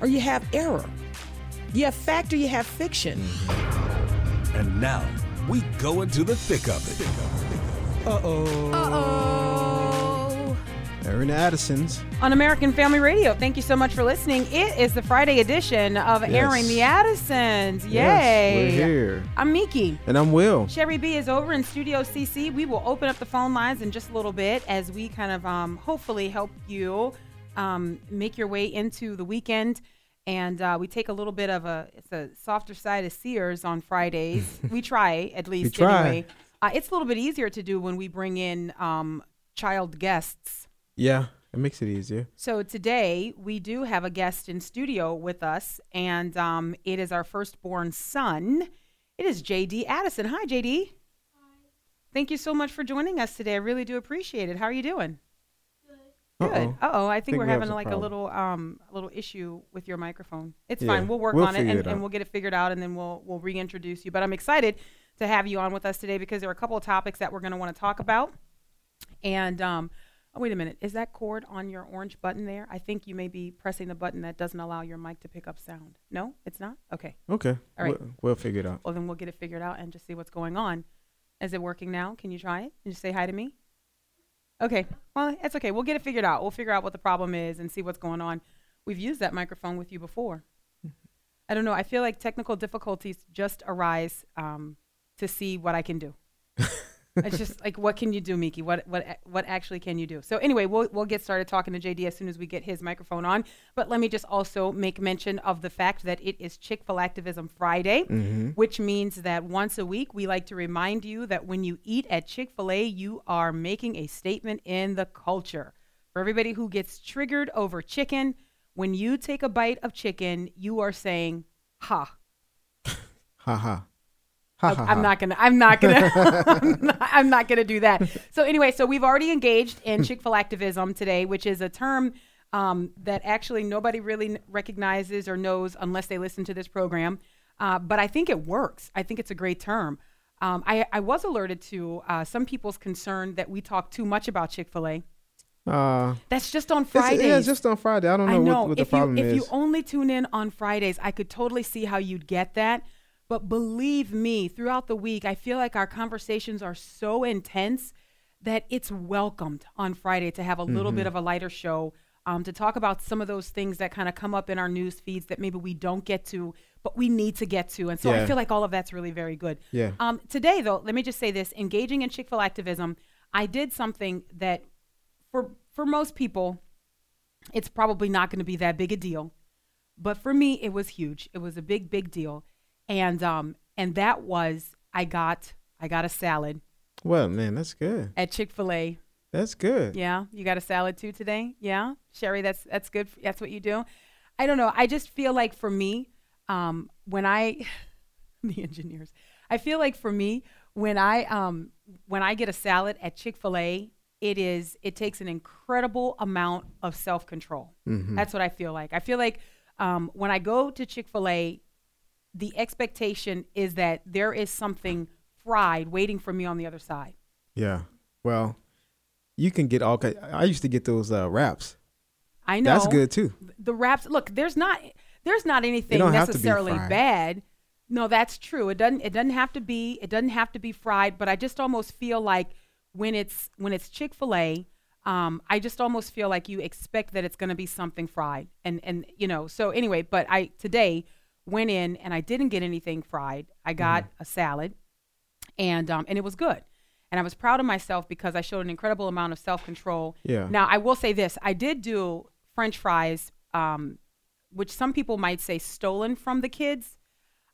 or you have error. You have fact or you have fiction. And now we go into the thick of it. Uh oh. Uh oh. Erin Addison's. On American Family Radio. Thank you so much for listening. It is the Friday edition of Yes. Airing the Addisons. Yay. Yes, we're here. I'm Miki. And I'm Will. Sherry B is over in Studio CC. We will open up the phone lines in just a little bit as we kind of um, hopefully help you um, make your way into the weekend. And uh, we take a little bit of a it's a softer side of Sears on Fridays. we try at least try. anyway. Uh, it's a little bit easier to do when we bring in um, child guests. Yeah, it makes it easier. So today we do have a guest in studio with us, and um, it is our firstborn son. It is JD Addison. Hi, JD. Hi. Thank you so much for joining us today. I really do appreciate it. How are you doing? Good. Uh oh. I think, Think we're we having like a little um little issue with your microphone. It's Yeah, fine. We'll work we'll on it and, it and we'll get it figured out and then we'll we'll reintroduce you. But I'm excited to have you on with us today because there are a couple of topics that we're going to want to talk about. And um oh, wait a minute. Is that cord on your orange button there? I think you may be pressing the button that doesn't allow your mic to pick up sound. No, it's not? Okay. Okay. All right. We'll, we'll figure it out. Well, then we'll get it figured out and just see what's going on. Is it working now? Can you try it and just say hi to me? Okay. Well, it's okay. We'll get it figured out. We'll figure out what the problem is and see what's going on. We've used that microphone with you before. I don't know. I feel like technical difficulties just arise um, to see what I can do. It's just like, what can you do, Miki? What what what actually can you do? So anyway, we'll we'll get started talking to JD as soon as we get his microphone on. But let me just also make mention of the fact that it is Chick Fil A Activism Friday, mm-hmm. which means that once a week we like to remind you that when you eat at Chick Fil A, you are making a statement in the culture. For everybody who gets triggered over chicken, when you take a bite of chicken, you are saying, "Ha." Ha ha. I'm not gonna. I'm not gonna. I'm, not, I'm not gonna do that. So anyway, so we've already engaged in Chick Fil activism today, which is a term um, that actually nobody really recognizes or knows unless they listen to this program. Uh, but I think it works. I think it's a great term. Um, I, I was alerted to uh, some people's concern that we talk too much about Chick Fil A. Uh, That's just on it's, Fridays. yeah, it's just on Friday. I don't know, I know. What, what the if problem you if is. you only tune in on Fridays, I could totally see how you'd get that. But believe me, throughout the week, I feel like our conversations are so intense that it's welcomed on Friday to have a little Mm-hmm. bit of a lighter show, um, to talk about some of those things that kind of come up in our news feeds that maybe we don't get to, but we need to get to. And so I feel like all of that's really very good. Yeah. Um, today, though, let me just say this: engaging in Chick Fil activism, I did something that, for for most people, it's probably not going to be that big a deal but for me it was huge it was a big big deal and um and that was i got i got a salad. Well, man, that's good. at chick-fil-a. That's good. yeah. You got a salad too today? Yeah. Sherry that's that's good. That's what you do? I don't know. I just feel like for me um when i the engineers i feel like for me when i um when i get a salad at chick-fil-a it is it takes an incredible amount of self-control. That's what i feel like. I feel like um, when i go to chick-fil-a the expectation is that there is something fried waiting for me on the other side Yeah. Well, you can get all. I used to get those uh, wraps. i know That's good too. the wraps look there's not there's not anything don't have to be necessarily bad no that's true it doesn't it doesn't have to be it doesn't have to be fried but i just almost feel like when it's when it's chick-fil-a um, i just almost feel like you expect that it's going to be something fried and and you know so anyway but i today went in and i didn't get anything fried i got Mm-hmm. a salad and um, and it was good and i was proud of myself because i showed an incredible amount of self-control Yeah. now i will say this i did do french fries um, which some people might say stolen from the kids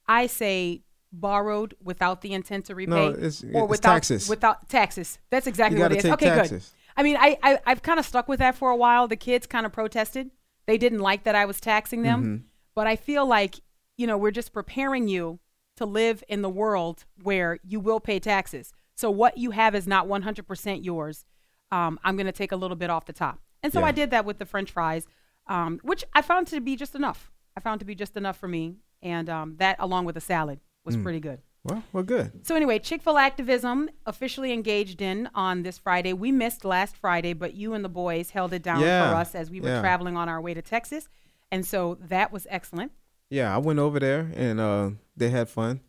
i say borrowed without the intent to repay it's- or it's without taxes. without taxes that's exactly what it is take okay taxes. good i mean i, I i've kind of stuck with that for a while the kids kind of protested they didn't like that I was taxing them. Mm-hmm. But I feel like, you know, we're just preparing you to live in the world where you will pay taxes. So what you have is not 100% yours. Um, I'm going to take a little bit off the top. And so Yeah. I did that with the french fries, um, which I found to be just enough. I found to be just enough for me. And um, that, along with the salad, was Mm. pretty good. Well, well, good. So anyway, Chick Fil activism officially engaged in on this Friday. We missed last Friday, but you and the boys held it down Yeah, for us as we were yeah. traveling on our way to Texas, and so that was excellent. Yeah, I went over there and uh, they had fun.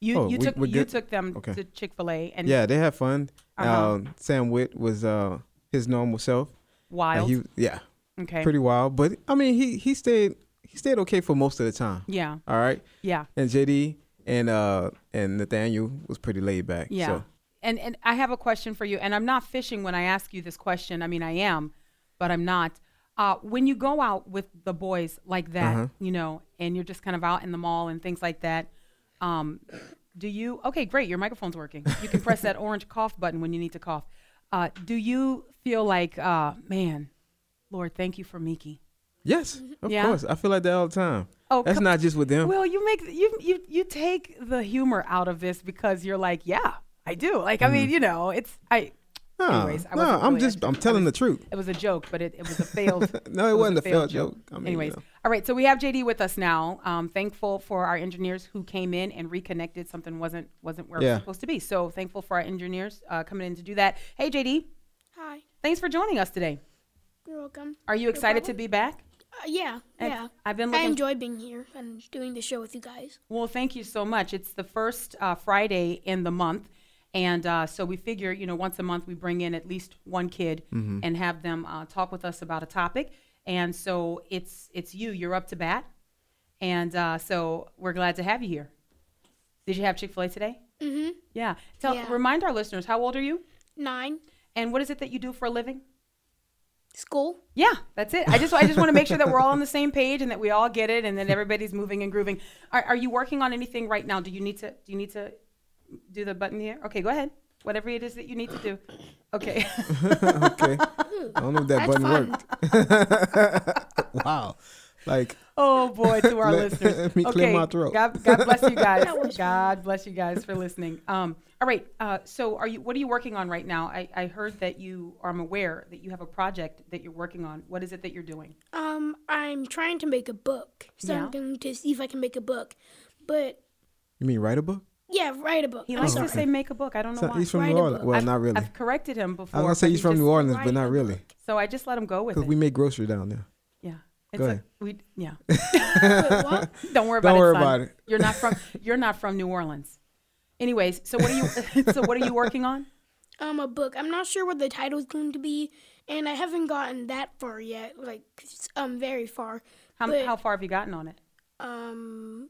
You Oh, you we- took you took them Okay. to Chick Fil A and Yeah, they had fun. Uh-huh. Uh, Sam Witt was uh, his normal self. Wild. he, yeah, okay. pretty wild. But I mean, he he stayed he stayed okay for most of the time. yeah. All right, Yeah. and JD and uh and Nathaniel was pretty laid back. Yeah. So, And and I have a question for you, and I'm not fishing when I ask you this question. I mean, I am, but I'm not. Uh, when you go out with the boys like that, Uh-huh. you know, and you're just kind of out in the mall and things like that, um, do you? Okay, great. Your microphone's working. You can press that orange cough button when you need to cough. Uh, do you feel like, uh, man, Lord, thank you for Miki? yes, of Yeah. course. I feel like that all the time. Oh, That's not just with them. Well, you make you you you take the humor out of this because you're like, yeah, I do. Like, I mean, you know, it's I. No, anyways, I no, I'm really- just I- I'm telling was- the truth. It was a joke, but it, it was a failed. No, it was wasn't a failed joke. I mean, you Anyways, know. all right. So we have JD with us now. Um, thankful for our engineers who came in and reconnected. Something wasn't wasn't where it was supposed to be. So thankful for our engineers uh, coming in to do that. Hey JD, Hi, thanks for joining us today. you're welcome. Are you excited to be back? Uh, yeah, I've- yeah. I've been I looking- enjoy being here and doing the show with you guys. Well, thank you so much. It's the first uh, Friday in the month. And uh, so we figure, you know, once a month we bring in at least one kid and have them uh, talk with us about a topic. And so it's it's you. You're up to bat. And uh, so we're glad to have you here. Did you have Chick Fil A today? Mm-hmm. Yeah. Tell Yeah. remind our listeners how old are you Nine, and what is it that you do for a living? school. Yeah, that's it. I just I just want to make sure that we're all on the same page and that we all get it and that everybody's moving and grooving. Are, are you working on anything right now? Do you need to do you need to do the button here? Okay, go ahead. Whatever it is that you need to do. Okay. okay. I don't know if that That's button fun. worked. wow. Like oh boy, to our Let- listeners. let me okay. clear my throat. God, God bless you guys. God bless you guys for listening. Um, all right. Uh, so are you what are you working on right now? I, I heard that you or I'm aware that you have a project that you're working on. What is it that you're doing? Um, I'm trying to make a book. So Yeah. I'm going to see if I can make a book. But you mean write a book? Yeah, write a book. He I'm likes sorry. to say make a book. I don't know So why. he's from Write New Orleans. Well, I've, not really. I've corrected him before. I was gonna say he's from New Orleans, but not really. So I just let him go with it. Because we make grocery down there. yeah. It's Go a- we yeah. Wait. Don't worry about Don't it. worry son. about it. You're not from you're not from New Orleans. Anyways, so what are you so what are you working on? Um, a book. I'm not sure what the title is going to be, and I haven't gotten that far yet. Like, um, very far. How, But- how far have you gotten on it? Um,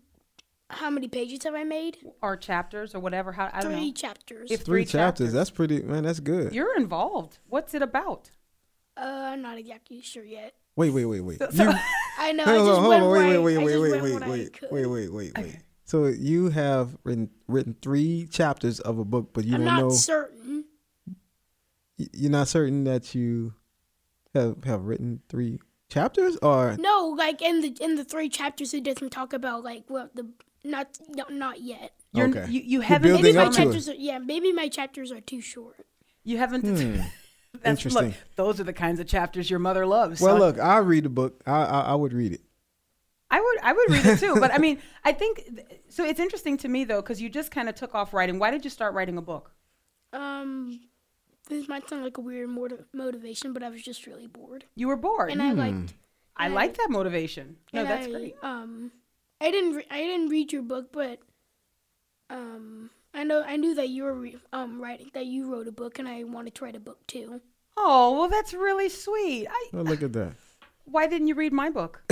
how many pages have I made? Or chapters or whatever? How I don't Three know. chapters. If Three chapters. That's pretty man, that's good. You're involved. What's it about? uh, I'm not exactly sure yet. Wait, wait, wait, wait. So- You, I know. hold I just on, hold on, where wait, I- wait, I wait, wait, wait, wait, wait, wait, wait, wait. So you have written written three chapters of a book, but you I'm don't not know certain. you're not certain that you have have written three chapters or No, like in the in the three chapters, it doesn't talk about like what the not no, not yet. You're, Okay. You, you haven't building Maybe my up it. chapters are yeah. Maybe my chapters are too short. you haven't Hmm. That's, Interesting. Look, those are the kinds of chapters your mother loves. Well, son. look, I'll read the book. I, I I would read it. I would I would read it too, but I mean, I think so. It's interesting to me though because you just kind of took off writing. Why did you start writing a book? Um, this might sound like a weird motiv- motivation, but I was just really bored, You were bored. and I liked. I and like that motivation. No, and that's I, great. Um, I didn't re- I didn't read your book, but um, I know I knew that you were re- um writing that you wrote a book, and I wanted to write a book too. Oh well, that's really sweet. I, Oh, look at that. why didn't you read my book?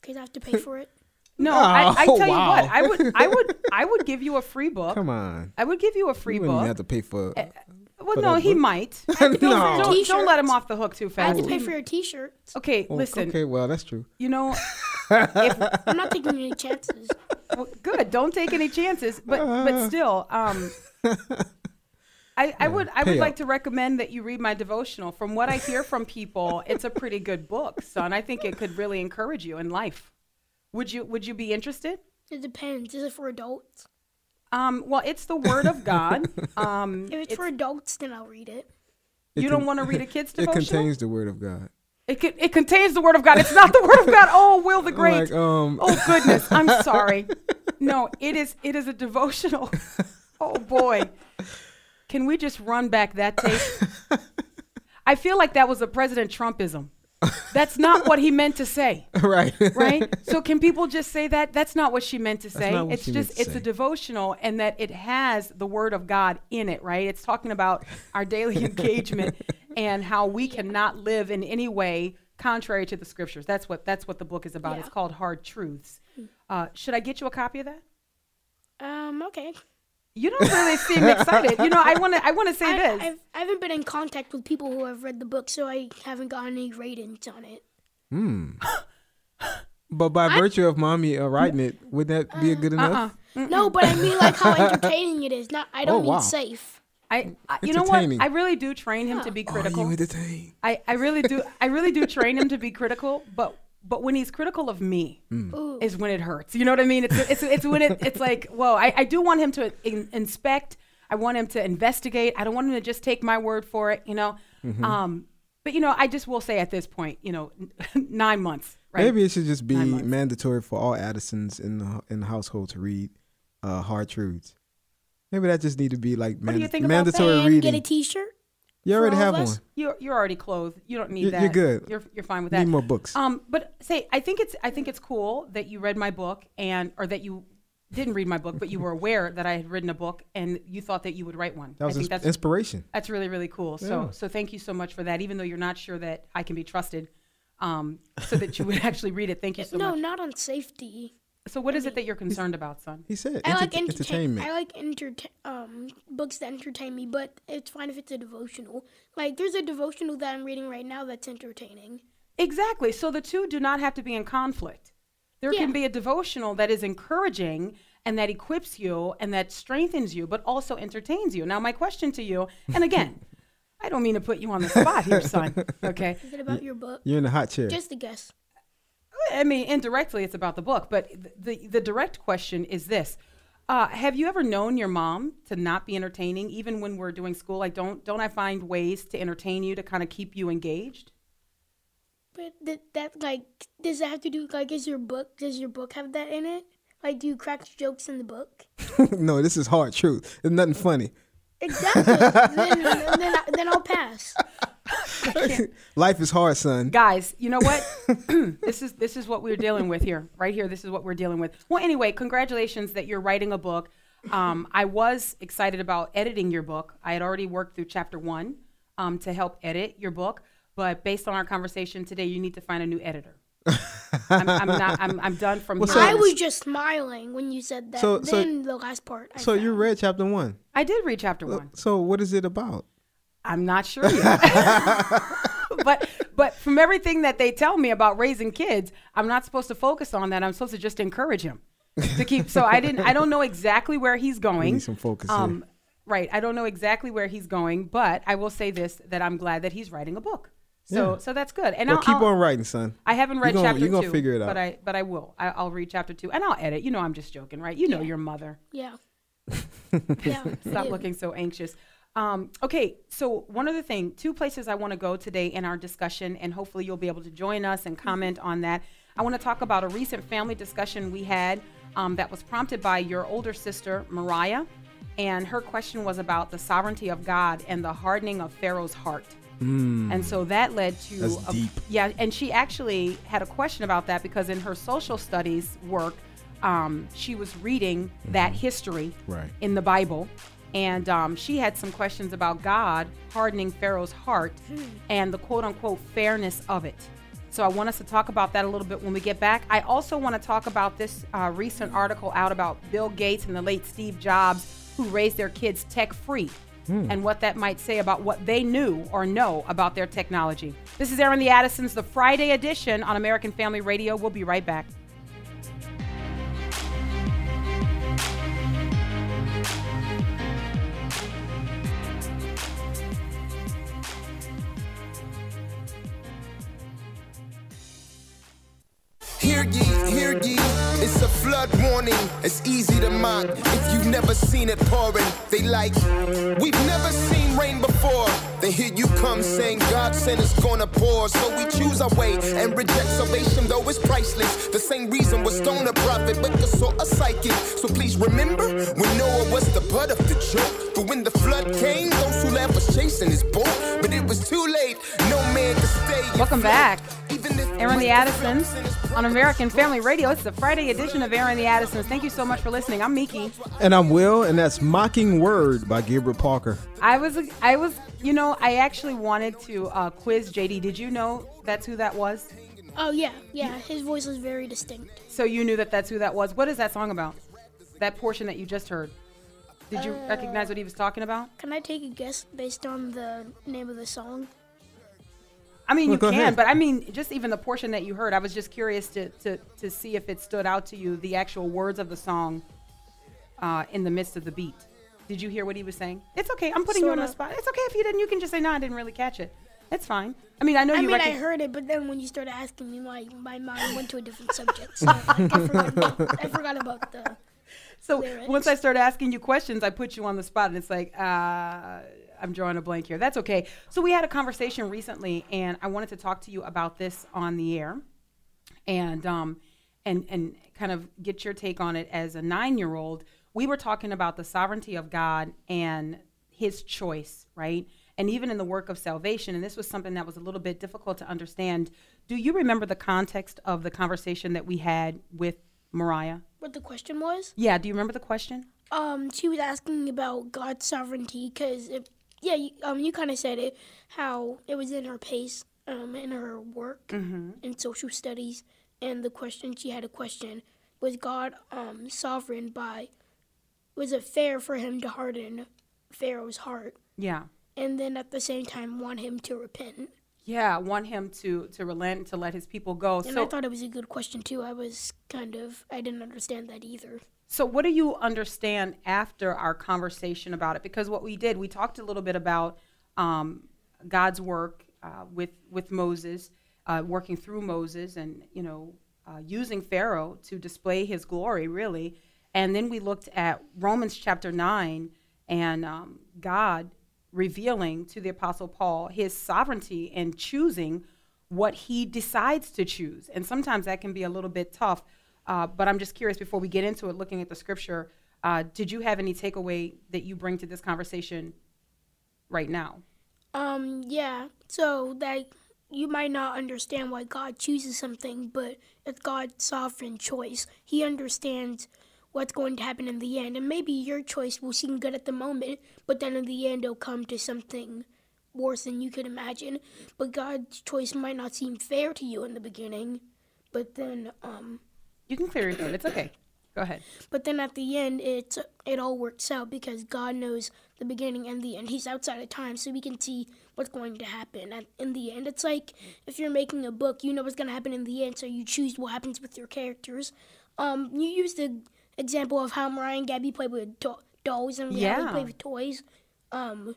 Because I have to pay for it. No, I, I Oh, tell you what, I would, I would, I would give you a free book. Come on. I would give you a free book. You wouldn't have to pay for. well, for no, he book. might. no. Don't, don't let him off the hook too fast. I have to pay for your T-shirt. Okay, Oh, listen. Okay, well that's true. You know, I'm not taking any chances. well, good. Don't take any chances. But but still, um, I, I would I would pay like up. to recommend that you read my devotional. From what I hear from people, it's a pretty good book, son. I think it could really encourage you in life. Would you Would you be interested? It depends. Is it for adults? Um, well, it's the Word of God. Um, If it's, for adults, then I'll read it. It you con- don't want to read a kid's devotional. It contains the word of God. It, con- it contains the Word of God. It's not the Word of God. Oh, Will the Great. Like, um, Oh goodness, I'm sorry. No, it is it is a devotional. Oh boy. Can we just run back that tape? I feel like that was a President Trumpism. That's not what he meant to say, right. right? So can people just say that? That's not what she meant to say. It's just it's a devotional and that it has the word of God in it, right? It's talking about our daily engagement and how we cannot live in any way contrary to the scriptures. That's what that's what the book is about. Yeah. It's called Hard Truths. Uh, should I get you a copy of that? Um, okay. You don't really seem excited. You know, I want to. I want to say I, this. I've, I haven't been in contact with people who have read the book, so I haven't gotten any ratings on it. Hmm. But by virtue of mommy uh, writing it, would that be a good enough? Uh-uh. No, but I mean like how entertaining it is. Not. I don't Oh, mean wow. safe. I, I you know what? I really do train him to be Are critical. you entertained? I, I really do. I really do train him to be critical. But but when he's critical of me, Ooh. is when it hurts. You know what I mean? It's it's, it's when it, it's like whoa. I, I do want him to in, inspect. I want him to investigate. I don't want him to just take my word for it. You know. Mm-hmm. Um. But you know, I just will say at this point, you know, nine months. Right. Maybe it should just be mandatory for all Addisons in the in the household to read uh, hard truths. Maybe that just need to be like do you think mandatory and reading. get a T-shirt. you already have one. You're you're already clothed. You don't need You're- that. you're good. You're you're fine with that. Need more books. Um, but say I think it's I think it's cool that you read my book and or that you didn't read my book, but you were aware that I had written a book and you thought that you would write one. That was I think ins- that's inspiration. that's really really cool. So Yeah. so thank you so much for that. Even though you're not sure that I can be trusted, um, so that you would actually read it. Thank you so no, much. No, not on safety. So what is it that you're concerned about, son? He said I like enter- entertainment. I like entertain um books that entertain me, but it's fine if it's a devotional. Like there's a devotional that I'm reading right now that's entertaining. Exactly. So the two do not have to be in conflict. There can be a devotional that is encouraging and that equips you and that strengthens you, but also entertains you. Now, my question to you, and again, I don't mean to put you on the spot here, son. Okay. Is it about your book? You're in the hot chair. Just a guess. I mean, indirectly, it's about the book, but th- the the direct question is this: uh, Have you ever known your mom to not be entertaining, even when we're doing school? Like, don't don't I find ways to entertain you to kind of keep you engaged? But that, that like does that have to do like is your book does your book have that in it? Like do you crack jokes in the book? no, this is hard truth. There's nothing funny. Exactly. then, then, I, then I'll pass. Life is hard, son. guys you know what this is this is what we're dealing with here right here this is what we're dealing with well anyway congratulations that you're writing a book um, i was excited about editing your book i had already worked through chapter one um, to help edit your book but based on our conversation today you need to find a new editor I'm, I'm not I'm, I'm done from Well, here so- I was just smiling when you said that. So- so- then the last part. I So you read chapter one. i did read chapter one So what is it about? I'm not sure yet. but but from everything that they tell me about raising kids, I'm not supposed to focus on that. I'm supposed to just encourage him to keep. So I didn't. I don't know exactly where he's going. need some focus Um, right. I don't know exactly where he's going, but I will say this: that I'm glad that he's writing a book. So Yeah. so that's good. And Well, I'll, keep I'll- on writing, son. I haven't read You're gonna- chapter you're gonna two, figure it out. but. I but I will. I, I'll read chapter two, and I'll edit. You know, I'm just joking, right? You know, your mother. Yeah. yeah. Stop yeah. looking so anxious. Um, okay, so one other thing, two places I want to go today in our discussion, and hopefully you'll be able to join us and comment on that. I want to talk about a recent family discussion we had um, that was prompted by your older sister, Mariah, and her question was about the sovereignty of God and the hardening of Pharaoh's heart. And so that led to a- deep. yeah, and she actually had a question about that because in her social studies work, um, she was reading that history Right. in the Bible, and um, she had some questions about God hardening Pharaoh's heart and the quote unquote fairness of it. So I want us to talk about that a little bit when we get back. I also want to talk about this uh, recent article out about Bill Gates and the late Steve Jobs, who raised their kids tech free. And what that might say about what they knew or know about their technology. This is Airing the Addisons, the Friday edition on American Family Radio. We'll be right back. Hear ye, hear ye. It's a flood warning. It's easy to mock if you've never seen it pouring. They like, we've never seen rain before. Then here you come saying God said it's gonna pour. So we choose our way and reject salvation, though it's priceless. The same reason was stone a prophet, but the sort of psychic. So please remember when Noah was the butt of the joke. But when the flood came, those who laughed was chasing his boat. But it was too late, no man could stay. Welcome back. Airing the Addisons on American Family Radio. It's the Friday edition of Airing the Addisons. Thank you so much for listening. I'm Miki. And I'm Will, and that's Mocking Word by Gabriel Parker. I was, I was, you know, I actually wanted to uh, quiz JD. Did you know that's who that was? Oh yeah, yeah. His voice was very distinct. So you knew that that's who that was. What is that song about? That portion that you just heard. Did you recognize what he was talking about? Can I take a guess based on the name of the song? I mean, Well, you can, ahead. but I mean, just even the portion that you heard, I was just curious to, to, to see if it stood out to you, the actual words of the song uh, in the midst of the beat. Did you hear what he was saying? It's okay. I'm putting you on the spot. It's okay if you didn't. You can just say, no, I didn't really catch it. It's fine. I mean, I know I you I mean, I heard it, but then when you started asking me, my my mind went to a different subject. So like, I, forgot about, I forgot about the. So lyrics. once I started asking you questions, I put you on the spot, and it's like, uh, I'm drawing a blank here. That's okay. So we had a conversation recently, and I wanted to talk to you about this on the air, and um, and and kind of get your take on it as a nine-year-old. We were talking about the sovereignty of God and His choice, right? And even in the work of salvation, and this was something that was a little bit difficult to understand. Do you remember the context of the conversation that we had with Mariah? What the question was? Yeah, do you remember the question? Um, she was asking about God's sovereignty because, yeah, you, um, you kind of said it, how it was in her pace, um, in her work in social studies, and the question she had a question was God um sovereign by, was it fair for him to harden Pharaoh's heart, Yeah. and then at the same time want him to repent? Yeah, want him to to relent to let his people go. And so I thought it was a good question too. I was kind of, I didn't understand that either. So what do you understand after our conversation about it? Because what we did, we talked a little bit about um, God's work uh, with with Moses, uh, working through Moses, and you know uh, using Pharaoh to display His glory, really. And then we looked at Romans chapter nine and um, God revealing to the Apostle Paul His sovereignty in choosing what He decides to choose. And sometimes that can be a little bit tough. Uh, but I'm just curious before we get into it, looking at the scripture, uh, did you have any takeaway that you bring to this conversation right now? Um, yeah. So that you might not understand why God chooses something, but it's God's sovereign choice. He understands what's going to happen in the end, and maybe your choice will seem good at the moment, but then in the end it'll come to something worse than you could imagine. But God's choice might not seem fair to you in the beginning, but then um You can clear your throat. It's okay. Go ahead. but then at the end, it's it all works out because God knows the beginning and the end. He's outside of time, so we can see what's going to happen at, in the end. It's like if you're making a book, you know what's going to happen in the end, so you choose what happens with your characters. Um, you use the example of how Mariah and Gabby play with do- dolls and Yeah. we play with toys. Um,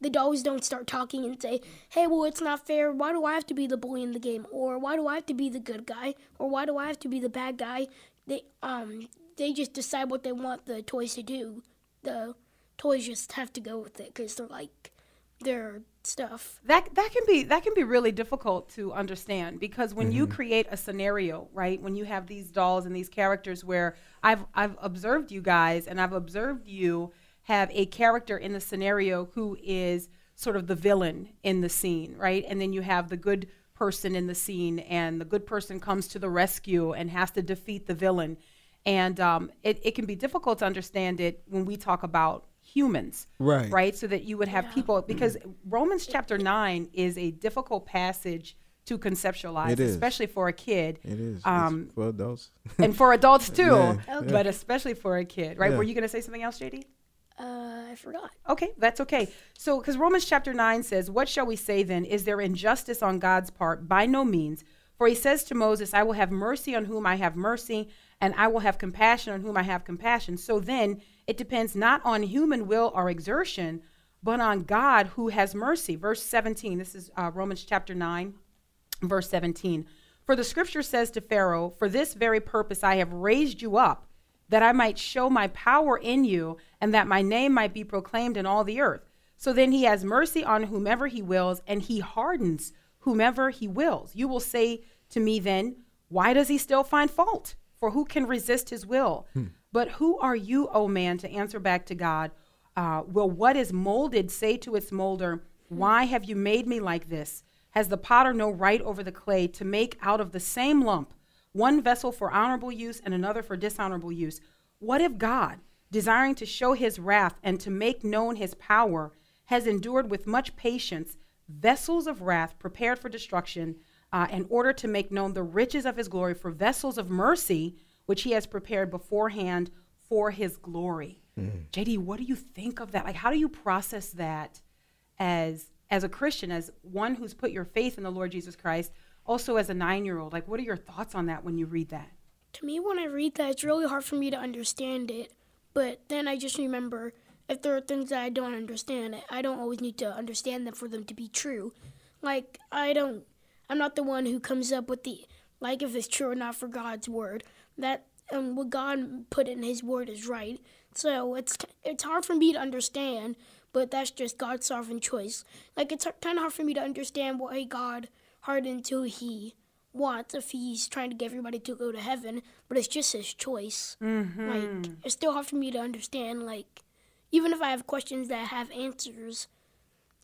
the dolls don't start talking and say, "Hey, well, it's not fair. Why do I have to be the bully in the game? Or why do I have to be the good guy? Or why do I have to be the bad guy?" They um they just decide what they want the toys to do. The toys just have to go with it because they're like their stuff. that that can be that can be really difficult to understand because when you create a scenario right when you have these dolls and these characters where i've i've observed you guys and i've observed you have a character in the scenario who is sort of the villain in the scene right and then you have the good person in the scene and the good person comes to the rescue and has to defeat the villain and um, it, it can be difficult to understand it when we talk about humans Right. right so that you would have people because romans chapter 9 is a difficult passage to conceptualize especially for a kid It is. um, for adults. and for adults too Yeah, Okay. but especially for a kid right Yeah. were you going to say something else jd Uh, I forgot. Okay, that's okay. So, because Romans chapter 9 says, What shall we say then? Is there injustice on God's part? By no means. For he says to Moses, I will have mercy on whom I have mercy, and I will have compassion on whom I have compassion. So then, it depends not on human will or exertion, but on God who has mercy. Verse 17, this is uh, Romans chapter 9, verse 17. For the scripture says to Pharaoh, For this very purpose I have raised you up, that I might show my power in you, and that my name might be proclaimed in all the earth. So then he has mercy on whomever he wills, and he hardens whomever he wills. You will say to me then, Why does he still find fault? For who can resist his will? But who are you, O man, to answer back to God? Uh, will what is molded say to its molder, Why have you made me like this? Has the potter no right over the clay to make out of the same lump one vessel for honorable use and another for dishonorable use? What if God, desiring to show his wrath and to make known his power, has endured with much patience vessels of wrath prepared for destruction, uh, in order to make known the riches of his glory for vessels of mercy, which he has prepared beforehand for his glory? JD, what do you think of that? Like, how do you process that as as a Christian, as one who's put your faith in the Lord Jesus Christ, also as a nine year old? Like, what are your thoughts on that when you read that? To me, when I read that, it's really hard for me to understand it. But then I just remember if there are things that I don't understand, I don't always need to understand them for them to be true. Like, I don't, I'm not the one who comes up with the, like, if it's true or not for God's word. That, um, what God put in His word is right. So it's, it's hard for me to understand, but that's just God's sovereign choice. Like, it's kind of hard for me to understand why God hardens who He wants if he's trying to get everybody to go to heaven, but it's just his choice. Like it's still hard for me to understand. Like even if I have questions that have answers,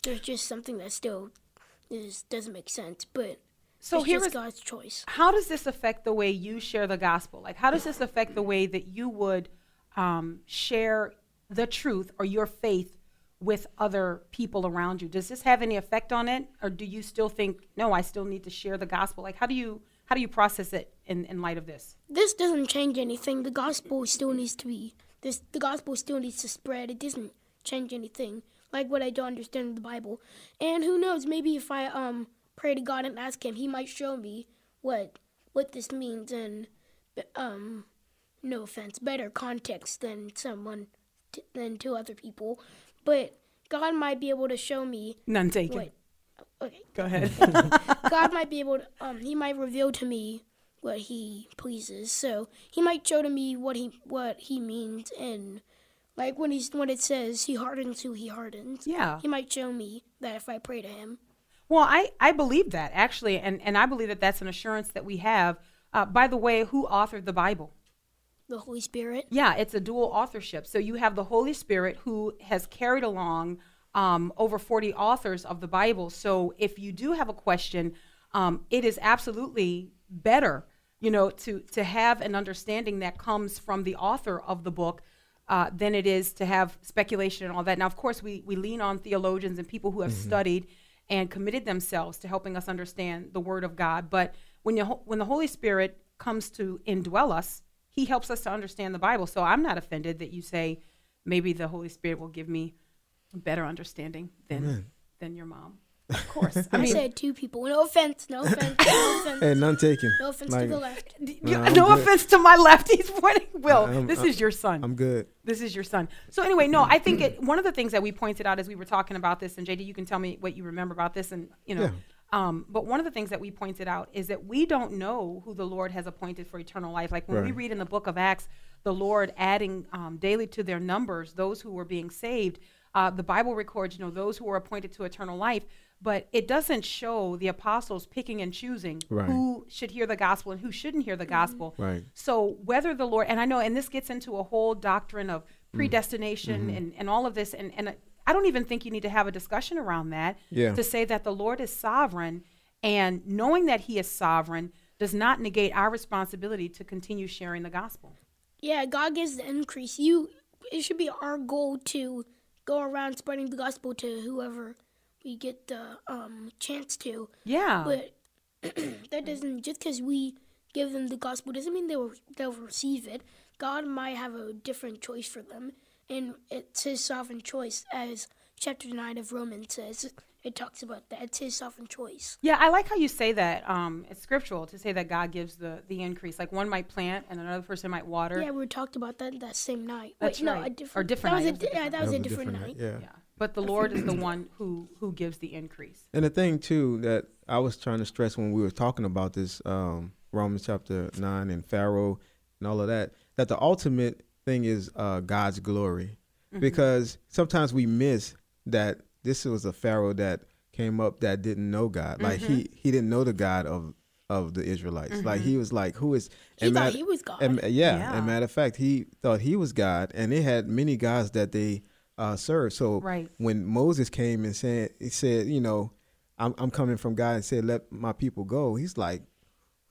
there's just something that still is doesn't make sense. But So it's here just is- God's choice. How does this affect the way you share the gospel? Like, how does this affect the way that you would um, share the truth or your faith with other people around you? Does this have any effect on it, or do you still think, no, I still need to share the gospel? Like, how do you how do you process it in, in light of this? This doesn't change anything. The gospel still needs to be this. The gospel still needs to spread. It doesn't change anything. Like what I don't understand the Bible. And who knows? Maybe if I um pray to God and ask Him, He might show me what what this means and um no offense, better context than someone t- than to other people. But God might be able to show me None taken. what. Okay. Go ahead. God might be able to, um, he might reveal to me what he pleases. So he might show to me what he what he means, and like when he's when it says he hardens who he hardens. Yeah. He might show me that if I pray to him. Well, I, I believe that actually, and, and I believe that that's an assurance that we have. Uh, by the way, who authored the Bible? The Holy Spirit. Yeah, it's a dual authorship. So you have the Holy Spirit who has carried along um, over 40 authors of the Bible. So if you do have a question, um, it is absolutely better, you know, to to have an understanding that comes from the author of the book uh, than it is to have speculation and all that. Now, of course, we we lean on theologians and people who have studied and committed themselves to helping us understand the Word of God. But when you when the Holy Spirit comes to indwell us, He helps us to understand the Bible. So I'm not offended that you say maybe the Holy Spirit will give me a better understanding than than your mom. Of course. I I, mean, said two people. No offense. No offense. No offense. Hey, none taken. no offense Like, to the left. you- No, no good. offense to my left. He's pointing. Will, I'm- this I'm- is your son. I'm good. This is your son. So anyway, no, I think it, one of the things that we pointed out as we were talking about this, and JD, you can tell me what you remember about this, and you know, Yeah. Um, but one of the things that we pointed out is that we don't know who the Lord has appointed for eternal life. Like when we read in the book of Acts, the Lord adding um, daily to their numbers those who were being saved. Uh, the Bible records, you know, those who were appointed to eternal life, but it doesn't show the apostles picking and choosing Right. who should hear the gospel and who shouldn't hear the gospel. Right. So whether the Lord and I know, and this gets into a whole doctrine of predestination and, and all of this, and, and I don't even think you need to have a discussion around that Yeah. to say that the Lord is sovereign and knowing that He is sovereign does not negate our responsibility to continue sharing the gospel. Yeah, God gives the increase. You, it should be our goal to go around spreading the gospel to whoever we get the um, chance to. Yeah. But that doesn't just because we give them the gospel doesn't mean they will they'll receive it. God might have a different choice for them, and it's His sovereign choice, as chapter nine of Romans says. It talks about that. It's His sovereign choice. Yeah, I like how you say that. Um, it's scriptural to say that God gives the the increase. Like one might plant and another person might water. Yeah, we talked about that that same night. That's Wait, no, right. a Or different. different that was night. a, was a di- yeah, different that was a different night. Yeah. Yeah. but the Lord is the one who who gives the increase. And the thing too that I was trying to stress when we were talking about this um, Romans chapter nine and Pharaoh and all of that, that the ultimate thing is uh, God's glory, because sometimes we miss that this was a Pharaoh that came up that didn't know God, like he he didn't know the God of of the Israelites, like he was like who is He thought mat- he was God. and, yeah, Yeah. and matter of fact, he thought he was God, and they had many gods that they uh, served. So Right. when Moses came and said, he said, you know, I'm, I'm coming from God and said, let my people go. He's like,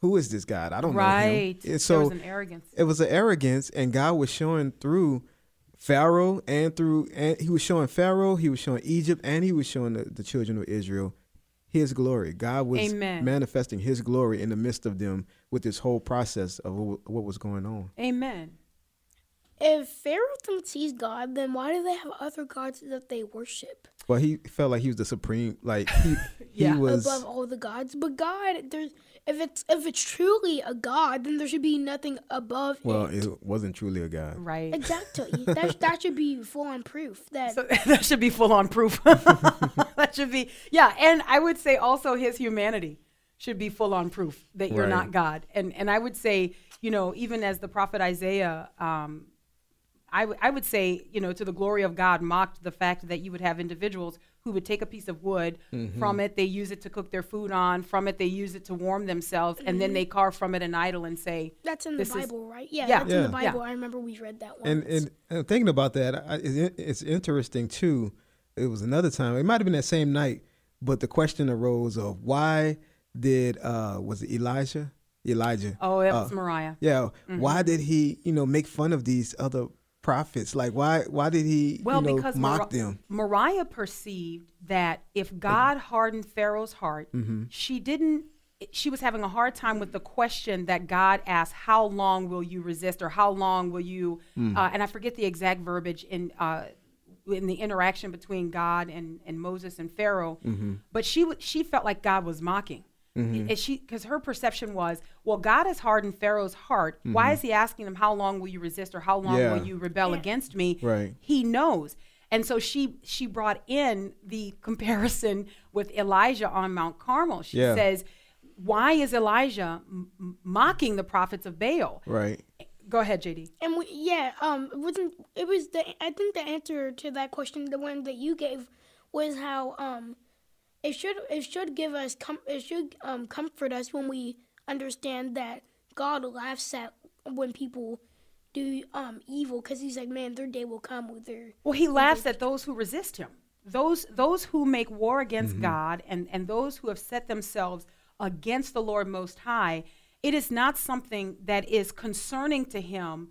who is this God? I don't know Right. him. And there so was an arrogance. it was an arrogance, and God was showing through Pharaoh and through, and he was showing Pharaoh, he was showing Egypt, and he was showing the, the children of Israel his glory. God was Amen. manifesting his glory in the midst of them with this whole process of what, what was going on. Amen. If Pharaoh thinks he's God, then why do they have other gods that they worship Well, he felt like he was the supreme, like he, Yeah. he was. above all the gods? But God, there's if it's if it's truly a god, then there should be nothing above Well, it. it wasn't truly a god. Right. Exactly. that that should be full on proof that So that should be full on proof. that should be yeah, and I would say also his humanity should be full on proof that you're Right. not God. And and I would say, you know, even as the prophet Isaiah um I, w- I would say, you know, to the glory of God, mocked the fact that you would have individuals who would take a piece of wood. Mm-hmm. From it, they use it to cook their food on. From it, they use it to warm themselves. And then they carve from it an idol and say, that's in the This is- Bible, right? Yeah, Yeah. that's in the Yeah. Bible. I remember we read that one. And, and and thinking about that, I, it, it's interesting too. It was another time. It might have been that same night, but the question arose of why did uh was it Elijah? Elijah. oh, it Uh, was Mariah. Yeah. Mm-hmm. Why did he, you know, make fun of these other prophets? Like why why did he Well, you know, because mock Mari- them? Mariah perceived that if God hardened Pharaoh's heart, Mm-hmm. she didn't. She was having a hard time with the question that God asked, "How long will you resist?" or "How long will you?" Mm. Uh, and I forget the exact verbiage in uh, in the interaction between God and, and Moses and Pharaoh. Mm-hmm. But she w- she felt like God was mocking. And she because her perception was, well, God has hardened Pharaoh's heart. Why is he asking him, "How long will you resist?" or "How long Mm-hmm. Yeah. will you rebel against me?" Right. he knows and so she she brought in the comparison with elijah on mount carmel she Yeah. says why is elijah m- m- mocking the prophets of baal Right. go ahead jd And we, yeah, um, it wasn't it was the I think the answer to that question, the one that you gave, was how um, it should it should give us com- it should um comfort us when we understand that God laughs at when people do um evil because He's like, man, their day will come with their well he laughs at those who resist him. Those those who make war against god and and those who have set themselves against the lord most high it is not something that is concerning to him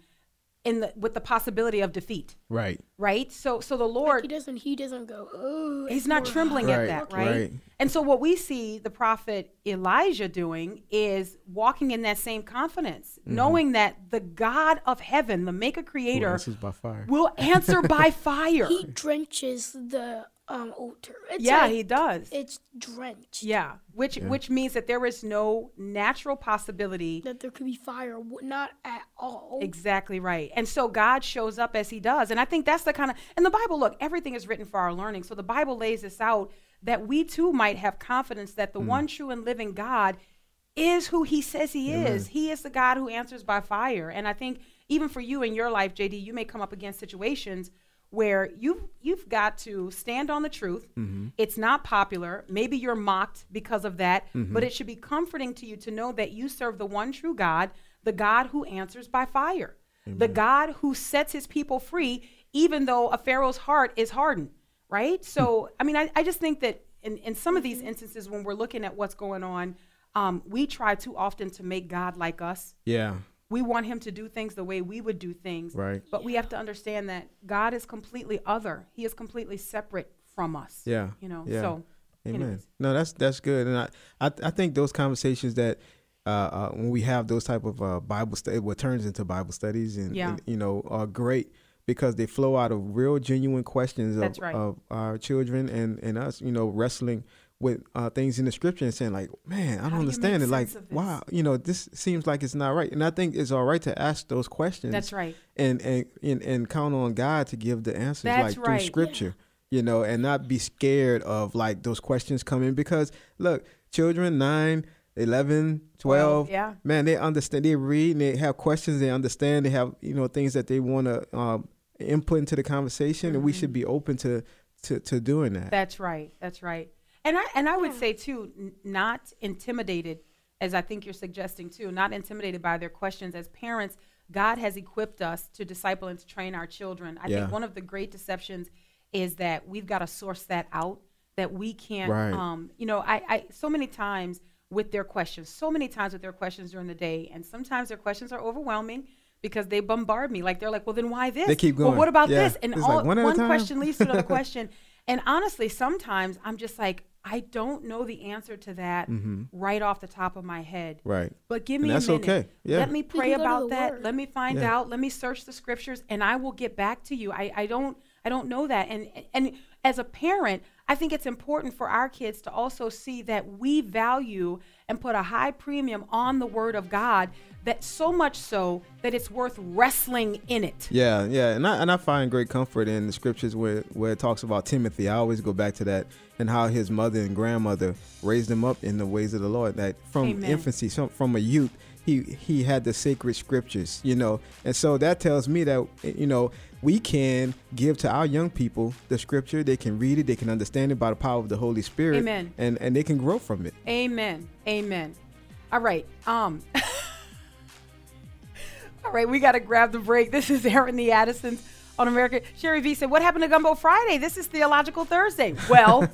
in the with the possibility of defeat Right. right so so the Lord, He doesn't he doesn't go oh He's not more trembling Right, at that, right? right. And so what we see the prophet Elijah doing is walking in that same confidence, Mm-hmm. knowing that the God of heaven, the maker creator, This is by fire. will answer by fire. He drenches the um altar. It's yeah, like- he does. It's drenched. yeah, which which means that there is no natural possibility That there could be fire, not at all. Exactly right. And so God shows up as he does. And I think that's the kind of, and the Bible, look, everything is written for our learning. So the Bible lays this out that we too might have confidence that the one true and living God is who he says he is. He is the God who answers by fire. And I think even for you in your life, JD, you may come up against situations where you've you've got to stand on the truth. Mm-hmm. It's not popular. Maybe you're mocked because of that, mm-hmm. but it should be comforting to you to know that you serve the one true God, the God who answers by fire. The God who sets his people free even though a Pharaoh's heart is hardened, right? So, hmm. I mean, I, I just think that in, in some of these instances when we're looking at what's going on, um, we try too often to make God like us Yeah. We want him to do things the way we would do things. Right. But we have to understand that God is completely other. He is completely separate from us. Yeah. You know. Yeah. So Amen. anyways. No, that's that's good, and I I, I think those conversations that uh, uh, when we have those type of uh, Bible study, what turns into Bible studies, and, Yeah. and, you know, are great because they flow out of real, genuine questions of, right. of our children and and us. You know, wrestling with uh, things in the scripture and saying like, man, I don't do understand it. Like, wow, you know, this seems like it's not right, and I think it's all right to ask those questions. That's right. And and and, and count on God to give the answers That's like right. through scripture. you know, and not be scared of like those questions coming because look, children 9, 11, 12, yeah. man, they understand, they read and they have questions, they understand, they have, you know, things that they want to um, input into the conversation and we should be open to, to, to doing that. That's right. That's right. And I and I would say too, n- not intimidated, as I think you're suggesting too, not intimidated by their questions. As parents, God has equipped us to disciple and to train our children. I Yeah. think one of the great deceptions is that we've got to source that out. That we can't, Right. um, you know, I, I so many times with their questions, so many times with their questions during the day, and sometimes their questions are overwhelming because they bombard me. Like they're like, well, then why this? They keep going. Well, what about Yeah. this? And It's all like one time. question leads to another question. And honestly, sometimes I'm just like, I don't know the answer to that right off the top of my head. Mm-hmm. Right. But give And me that's a minute. okay. Yeah. Let me pray can go to about that. Word. Let me find Yeah. out. Let me search the scriptures, and I will get back to you. I, I don't I don't know that. And and as a parent, I think it's important for our kids to also see that we value and put a high premium on the Word of God. That so much so that it's worth wrestling in it. Yeah, yeah, and I and I find great comfort in the scriptures where where it talks about Timothy. I always go back to that and how his mother and grandmother raised him up in the ways of the Lord. That from Amen. infancy, some, from a youth, he he had the sacred scriptures, you know, and so that tells me that you know we can give to our young people the scripture. They can read it, they can understand it by the power of the Holy Spirit, Amen. and and they can grow from it. Amen. Amen. All right. Um. all right, we got to grab the break. This is Airing the Addisons on America. Sherry V said, "What happened to Gumbo Friday? This is Theological Thursday." Well,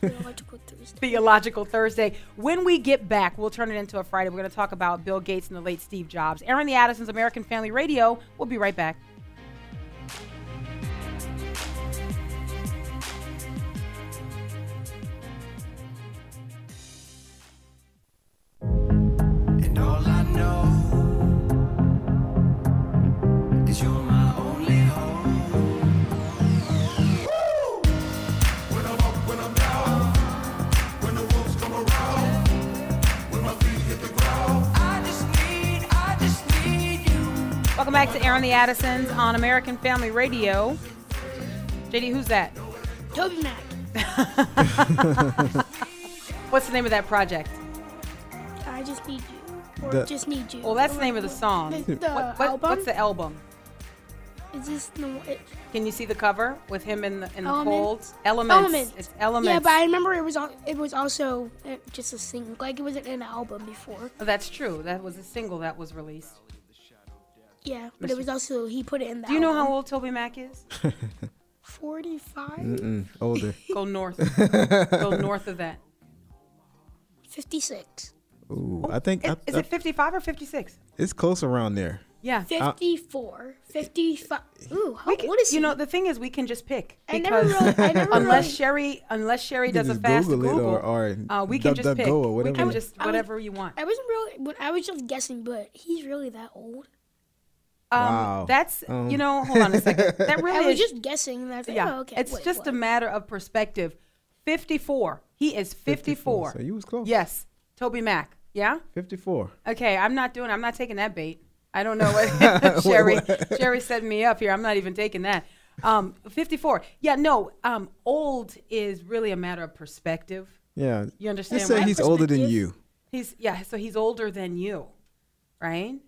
Theological Thursday. Theological Thursday. When we get back, we'll turn it into a Friday. We're going to talk about Bill Gates and the late Steve Jobs. Airing the Addisons, American Family Radio. We'll be right back. And all I know Welcome back to Airing the Addisons on American Family Radio. JD, who's that? Toby Mac. What's the name of that project? I just need you. Or The- just need you. Well, that's the name of the song. The, the What- what- album? What's the album? Is this the one? It, Can you see the cover with him in the in the cold? Elements. Elements. Elements. It's elements. Yeah, but I remember it was al- it was also uh, just a single. Like it wasn't an album before. Oh, That's true. That was a single that was released. Yeah, but it was also he put it in the. Do you know how old Toby Mac is? Forty-five. Mm, older. Go north. Go north of that. Fifty-six. Ooh, I think I, Is, is I- it 55 or 56? it's close around there. Yeah. Fifty-four. Fifty-five. Ooh, how can, old is you he? know, the thing is, we can just pick I never because really- I never unless really- Sherry, unless Sherry does a fast Google it Google, or- or uh, we can just DuckDuckGo pick. or We whatever. can just I was- you want. I wasn't really. But I was just guessing, but he's really that old. Um, Wow. That's Um. you know. Hold on a second. That really I was is just guessing. That's yeah. Oh, okay. it's wait, just what? a matter of perspective. 54. He is 54. So you was close. Yes, Toby Mac. Yeah. 54. Okay, I'm not doing. I'm not taking that bait. I don't know what Sherry. Sherry set me up here. I'm not even taking that. Um, 54. Yeah, no. Um, old is really a matter of perspective. Yeah. You understand? Just say what- he's older than you. He's yeah. So he's older than you, right?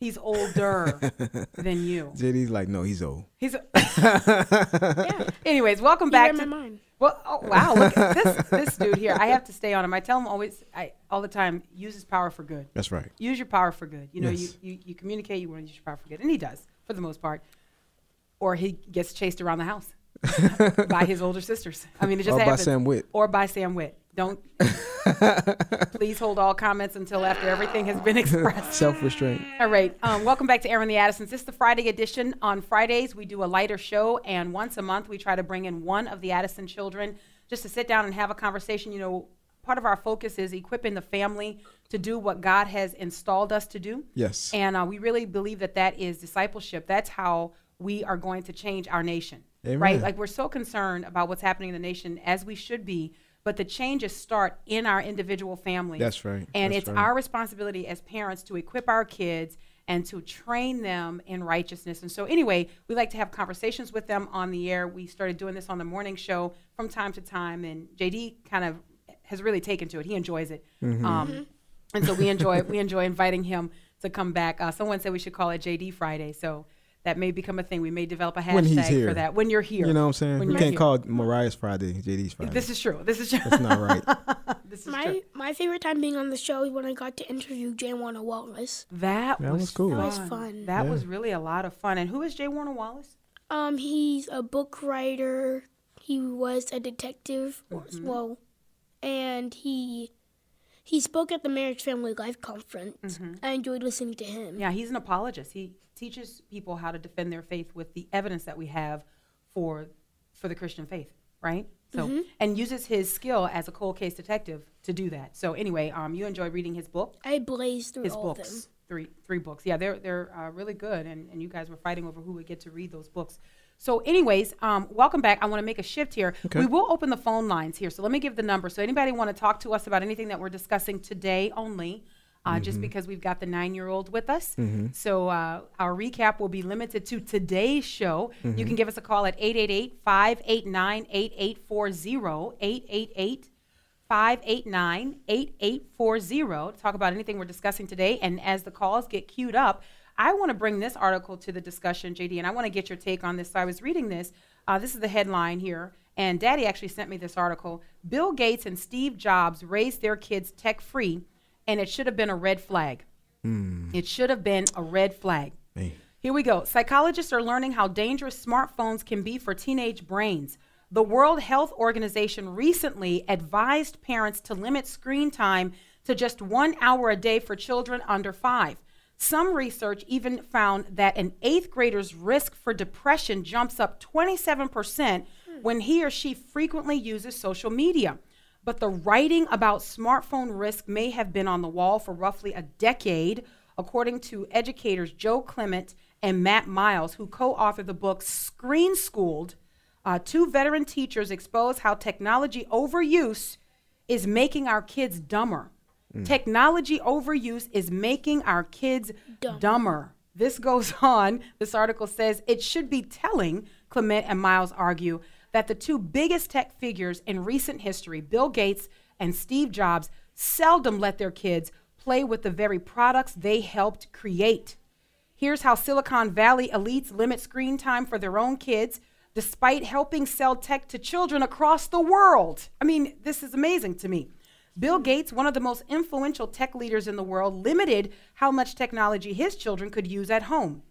He's older than you. JD's like, no, he's old. He's. Yeah. Anyways, welcome You back read to. my mind. Well, oh, wow, look at this this dude here. I have to stay on him. I tell him always, I all the time, use his power for good. That's right. Use your power for good. You know, Yes. you, you you communicate. You want to use your power for good, and he does for the most part. Or he gets chased around the house by his older sisters. I mean, it just Or by happens. Sam Witt. Or by Sam Witt. Don't. please hold all comments until after everything has been expressed. Self restraint. All right. Um, welcome back to Airing the Addisons. This is the Friday edition. On Fridays, we do a lighter show, and once a month, we try to bring in one of the Addison children just to sit down and have a conversation. You know, part of our focus is equipping the family to do what God has installed us to do. Yes. And uh, we really believe that that is discipleship. That's how we are going to change our nation. Amen. Right? Like we're so concerned about what's happening in the nation as we should be, but the changes start in our individual families. That's right. And That's it's right. our responsibility as parents to equip our kids and to train them in righteousness. And so, anyway, we like to have conversations with them on the air. We started doing this on the morning show from time to time, and JD kind of has really taken to it. He enjoys it, um, and so we enjoy we enjoy inviting him to come back. Uh, someone said we should call it JD Friday, so that may become a thing. We may develop a hashtag When he's here. for that when you're here. You know what I'm saying? When We you're can't here. call it Mariah's Friday, JD's Friday. This is true. This is true. That's not right. this is true. My my favorite time being on the show is when I got to interview J. Warner Wallace. That, That was, was cool. That That was fun. That Yeah. was really a lot of fun. And who is J. Warner Wallace? Um, he's a book writer. He was a detective, or Mm-hmm. well, and he he spoke at the Marriage Family Life Conference. I enjoyed listening to him. Mm-hmm. Yeah, he's an apologist. He teaches people how to defend their faith with the evidence that we have for for the Christian faith, right? So Mm-hmm. and uses his skill as a cold case detective to do that. So anyway, um, you enjoy reading his book, I blazed through his all of them. books, three three books. Yeah, they're they're uh, really good, and and you guys were fighting over who would get to read those books. So, anyways, um, welcome back. I want to make a shift here. We will open the phone lines here. So let me give the number. So anybody want to talk to us about anything that we're discussing today only, uh, just because we've got the nine-year-old with us. So uh, our recap will be limited to today's show. You can give us a call at 888-589-8840, 888 589 8840 to talk about anything we're discussing today. And as the calls get queued up, I want to bring this article to the discussion, JD, and I want to get your take on this. So I was reading this. Uh, this is the headline here. And Daddy actually sent me this article. Bill Gates and Steve Jobs raised their kids tech free, and it should have been a red flag. Hmm. It should have been a red flag. Here we go. Psychologists are learning how dangerous smartphones can be for teenage brains. The World Health Organization recently advised parents to limit screen time to just one hour a day for children under five. Some research even found that an eighth grader's risk for depression jumps up 27% when he or she frequently uses social media. But the writing about smartphone risk may have been on the wall for roughly a decade, according to educators Joe Clement and Matt Miles, who co authored the book Screen Schooled. Uh, two veteran teachers expose how technology overuse is making our kids dumber. Technology overuse is making our kids dumber. This goes on. This article says it should be telling, Clement and Miles argue, that the two biggest tech figures in recent history, Bill Gates and Steve Jobs, seldom let their kids play with the very products they helped create. Here's how Silicon Valley elites limit screen time for their own kids despite helping sell tech to children across the world. I mean, this is amazing to me. Bill Gates, one of the most influential tech leaders in the world, limited how much technology his children could use at home.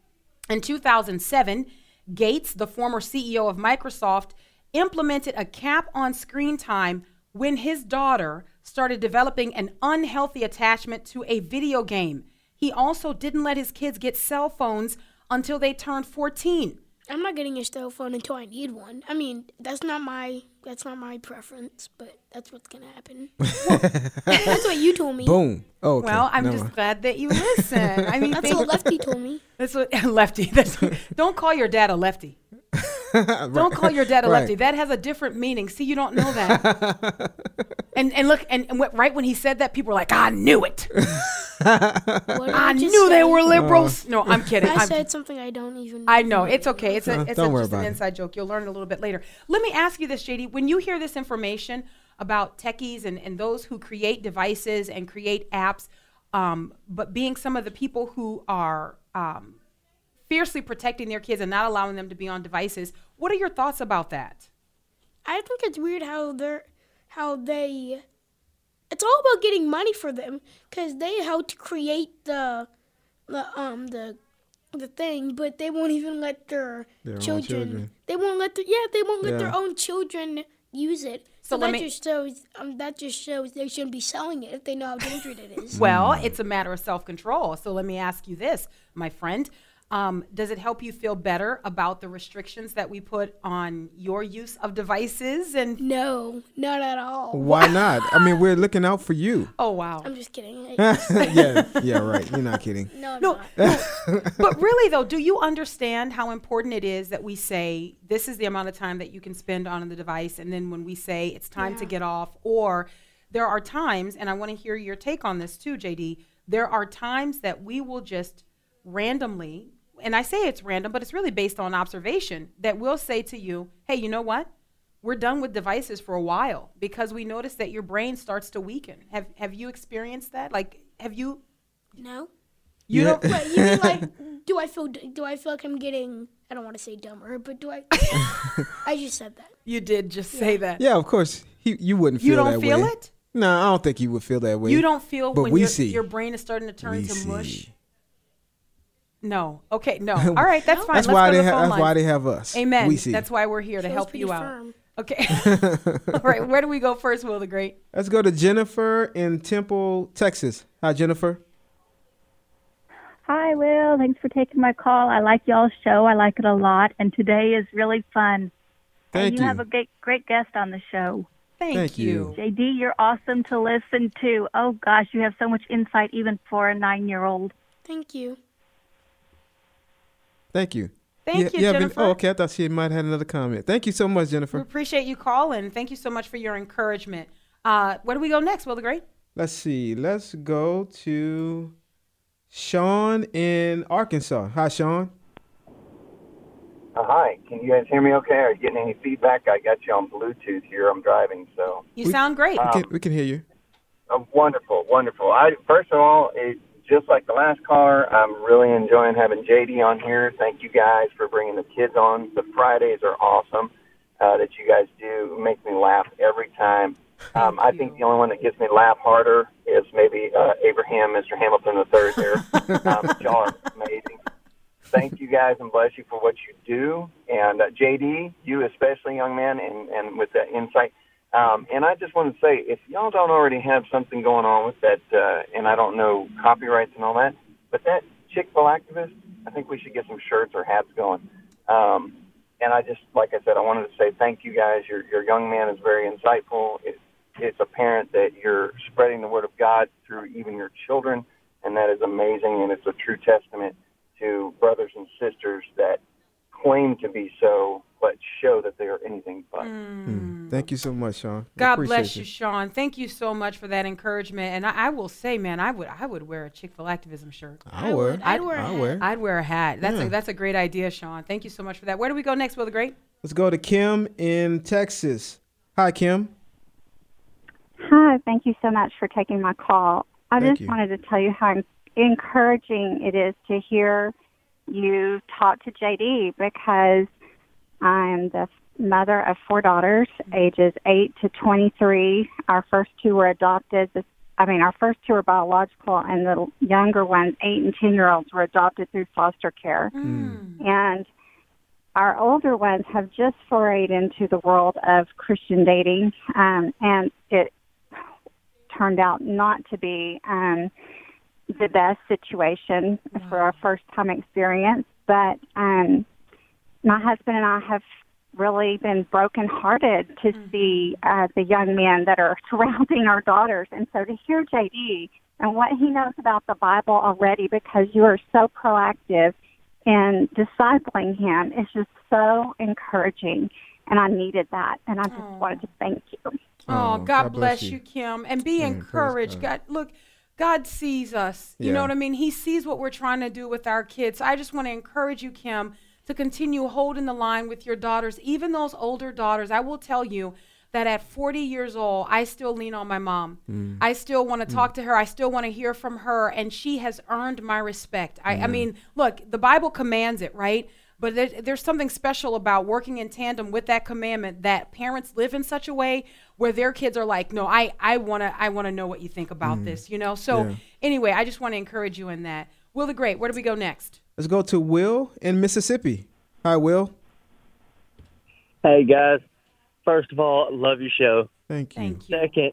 In 2007, Gates, the former CEO of Microsoft, implemented a cap on screen time when his daughter started developing an unhealthy attachment to a video game. He also didn't let his kids get cell phones until they turned 14. I'm not getting a cell phone until I need one. I mean, that's not my that's not my preference, but that's what's gonna happen. that's what you told me. Boom. Oh, okay. Well, I'm Never just mind. glad that you listen. I mean, That's think- what Lefty told me. That's what lefty. That's, don't call your dad a lefty. Don't call your dad a Right. lefty. That has a different meaning. See, you don't know that. and and look, and, and what, right when he said that, people were like, "I knew it. I just knew they were liberals." no, I'm kidding. I I'm, said something I don't even. Know. I know it's okay. It's a Uh, it's a, don't worry just an about it. inside joke. You'll learn a little bit later. Let me ask you this, JD. When you hear this information about techies and, and those who create devices and create apps, um, but being some of the people who are um, fiercely protecting their kids and not allowing them to be on devices, what are your thoughts about that? I think it's weird how they're how they. It's all about getting money for them because they helped create the the um the the thing, but they won't even let their, Their children, children. They won't let their yeah they won't let their own children use it. So So, that me- just shows um that just shows they shouldn't be selling it if they know how dangerous it is. Well, it's a matter of self control. So let me ask you this, my friend. Um, does it help you feel better about the restrictions that we put on your use of devices? And no, not at all. Why not? I mean, we're looking out for you. oh wow, I'm just kidding. yeah, yeah, right. You're not kidding. no, I'm No, not. but really though, do you understand how important it is that we say this is the amount of time that you can spend on the device, and then when we say it's time to get off, or there are times, and I want to hear your take on this too, JD. There are times that we will just randomly, and I say it's random, but it's really based on observation, that will say to you, hey, you know what? We're done with devices for a while because we notice that your brain starts to weaken. Have Have you experienced that? Like, have you? No. You Yeah. don't. Wait, you mean like, do I feel do I feel like I'm getting? I don't want to say dumber, but do I? I just said that. You did just say that. Yeah, of course. He, you wouldn't feel You don't that feel way. it? No, I don't think you would feel that way. You don't feel But when we your, see. your brain is starting to turn We to see. Mush. No. Okay. No. All right. That's fine. That's Let's why go to they the ha- phone that's why they have us. Amen. We see. That's why we're here to help pretty you out. Okay. All right. Where do we go first, Will the Great? Let's go to Jennifer in Temple, Texas. Hi, Jennifer. Hi, Will. Thanks for taking my call. I like y'all's show. I like it a lot, and today is really fun. Thank and you. you have a great, great guest on the show. Thank, Thank you. JD, you're awesome to listen to. Oh gosh, you have so much insight, even for a nine-year-old. Thank you. Thank you. Thank you, have any- Jennifer. oh, okay. I thought she might have had another comment. Thank you so much, Jennifer. We appreciate you calling. Thank you so much for your encouragement. Uh, where do we go next, Will the Great? Let's see. Let's go to Sean in Arkansas. Hi, Sean. Uh, hi, can you guys hear me okay? Are you getting any feedback? I got you on Bluetooth here. I'm driving, so You We- sound great. We can, we can hear you. uh, wonderful, wonderful. I first of all, it, just like the last car, I'm really enjoying having JD on here. Thank you guys for bringing the kids on. The Fridays are awesome uh, that you guys do. It makes me laugh every time. Um, I think the only one that gets me laugh harder is maybe uh, Abraham, Mr. Hamilton III there. um, y'all are amazing. Thank you guys and bless you for what you do. And uh, JD, you especially, young man, and, and with that insight. Um, and I just want to say, if y'all don't already have something going on with that, uh, and I don't know copyrights and all that, but that Chick-fil activist, I think we should get some shirts or hats going. Um, and I just, like I said, I wanted to say thank you guys. Your your young man is very insightful. It, it's apparent that you're spreading the word of God through even your children, and that is amazing. And it's a true testament to brothers and sisters that claim to be so, but show that they are anything but. Mm. Thank you so much, Sean. God bless you, Sean. Thank you so much for that encouragement. And I, I will say, man, I would I would wear a Chick Fil A activism shirt. I wear. I'd wear a I hat. wear. I'd wear a hat. That's Yeah. a that's a great idea, Sean. Thank you so much for that. Where do we go next, Will the Great? Let's go to Kim in Texas. Hi, Kim. Hi, thank you so much for taking my call. I Thank just you. wanted to tell you how encouraging it is to hear you talk to JD because I'm the mother of four daughters, ages 8 to 23. Our first two were adopted. I mean, our first two were biological, and the younger ones, 8 and 10 year olds, were adopted through foster care. And our older ones have just forayed into the world of Christian dating, um, and it turned out not to be um, the best situation for our first time experience. But um, my husband and I have really been brokenhearted to see uh, the young men that are surrounding our daughters. And so to hear JD and what he knows about the Bible already, because you are so proactive in discipling him, is just so encouraging. And I needed that. And I just wanted to thank you. Oh, Oh, God, bless you. Kim. And be praise encouraged. God. look, God sees us. You know what I mean? He sees what we're trying to do with our kids. So I just want to encourage you, Kim, to continue holding the line with your daughters, even those older daughters. I will tell you that at 40 years old, I still lean on my mom. Mm. I still want to mm. talk to her. I still want to hear from her. And she has earned my respect. I, I mean, look, the Bible commands it, right? But there, there's something special about working in tandem with that commandment that parents live in such a way where their kids are like, no, I, I wanna I wanna know what you think about this, you know. So Yeah. anyway, I just want to encourage you in that. Will the Great, where do we go next? Let's go to Will in Mississippi. Hi, Will. Hey guys, first of all, love your show. Thank you. Thank you. Second,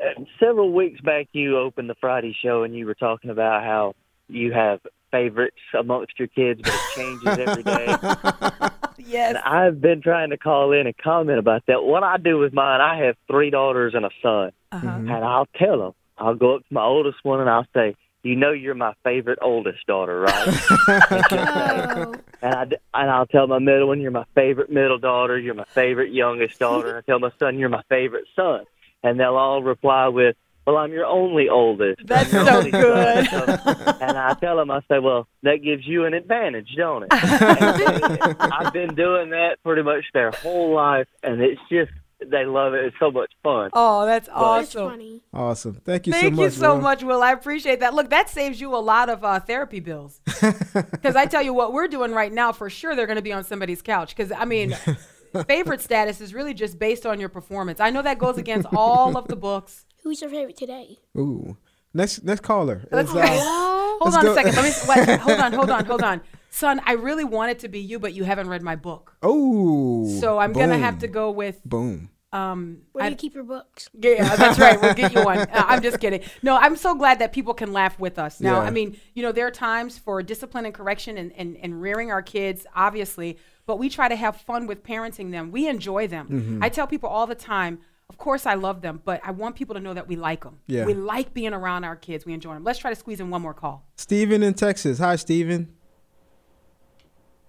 uh, several weeks back you opened the Friday show and you were talking about how you have favorites amongst your kids, but it changes every day. Yes. And I've been trying to call in and comment about that. What I do with mine, I have three daughters and a son, Uh-huh. and I'll tell them. I'll go up to my oldest one and I'll say, "You know, you're my favorite oldest daughter, right?" Oh, And I and I'll tell my middle one, "You're my favorite middle daughter. You're my favorite youngest daughter." And I tell my son, "You're my favorite son." And they'll all reply with, well, I'm your only oldest. That's I'm your so only son." good. So- and I tell them, I say, well, that gives you an advantage, don't it? They- I've been doing that pretty much their whole life, and it's just they love it. It's so much fun. Oh, that's That's awesome. funny. Awesome. Thank you Thank so much. Thank you so Will. much, Will. I appreciate that. Look, that saves you a lot of uh, therapy bills. Because I tell you what we're doing right now, for sure they're going to be on somebody's couch. Because I mean, favorite status is really just based on your performance. I know that goes against all of the books. Who's your favorite today? Ooh. Next next caller. Let's is, uh, hold let's on go- a second. Let me wait, hold on, hold on, hold on. Son, I really want it to be you, but you haven't read my book. Oh. So I'm gonna have to go with Boom. um Where do I- you keep your books? Yeah, that's right. We'll get you one. Uh, I'm just kidding. No, I'm so glad that people can laugh with us. Now, Yeah. I mean, you know, there are times for discipline and correction and, and, and rearing our kids, obviously, but we try to have fun with parenting them. We enjoy them. Mm-hmm. I tell people all the time, of course, I love them, but I want people to know that we like them. Yeah. We like being around our kids. We enjoy them. Let's try to squeeze in one more call. Steven in Texas. Hi, Steven.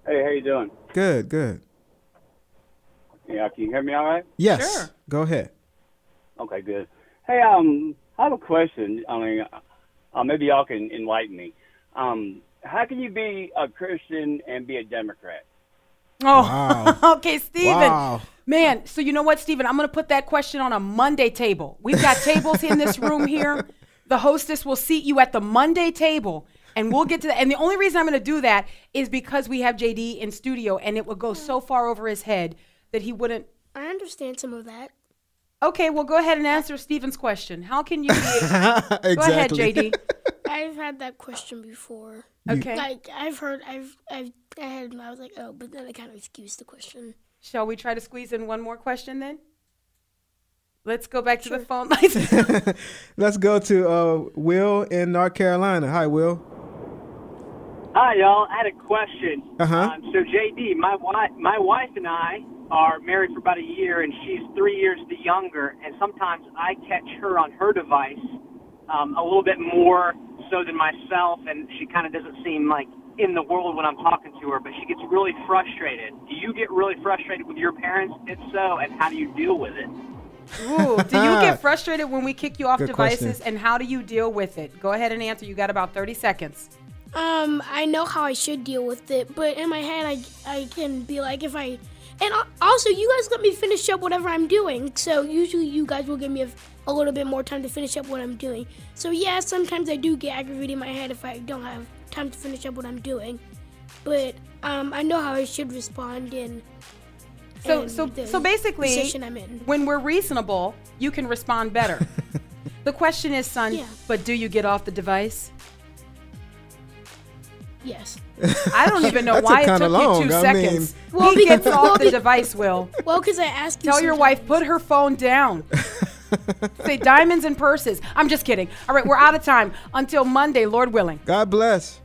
Hey, how you doing? Good, good. Yeah, can you hear me all right? Yes. Sure. Go ahead. Okay, good. Hey, um, I have a question. I mean, uh, maybe y'all can enlighten me. Um, how can you be a Christian and be a Democrat? Oh, Wow. okay, Steven. Wow. Man, so you know what, Steven? I'm going to put that question on a Monday table. We've got tables in this room here. The hostess will seat you at the Monday table, and we'll get to that. And the only reason I'm going to do that is because we have JD in studio, and it would go so far over his head that he wouldn't. I understand some of that. Okay, well, go ahead and answer Stephen's question. How can you be? exactly. Go ahead, JD. I've had that question before. Okay. Like I've heard, I've, I've, I had, I was like, oh, but then I kind of excused the question. Shall we try to squeeze in one more question then? Let's go back to the phone lines. Let's go to uh, Will in North Carolina. Hi, Will. Hi, y'all. I had a question. Uh-huh. Um, so, JD, my wife, my wife and I are married for about a year, and she's three years the younger. And sometimes I catch her on her device um, a little bit more so than myself, and she kind of doesn't seem like in the world when I'm talking to her. But she gets really frustrated. Do you get really frustrated with your parents? If so, and how do you deal with it? Ooh, do you get frustrated when we kick you off Good devices, question. and how do you deal with it? Go ahead and answer. You got about 30 seconds. Um, I know how I should deal with it, but in my head, I, I can be like, if I, and also, you guys let me finish up whatever I'm doing. So usually, you guys will give me a, a little bit more time to finish up what I'm doing. So yeah, sometimes I do get aggravated in my head if I don't have time to finish up what I'm doing. But um, I know how I should respond in. So, in so, so basically, position I'm in. when we're reasonable, you can respond better. the question is, son, Yeah. but do you get off the device? Yes. I don't even know why it took long. you two I mean- seconds. Well, he gets because- off the device, Will. Well, because I asked you. Tell your wife, put her phone down. Say diamonds and purses. I'm just kidding. All right, we're out of time. Until Monday, Lord willing. God bless.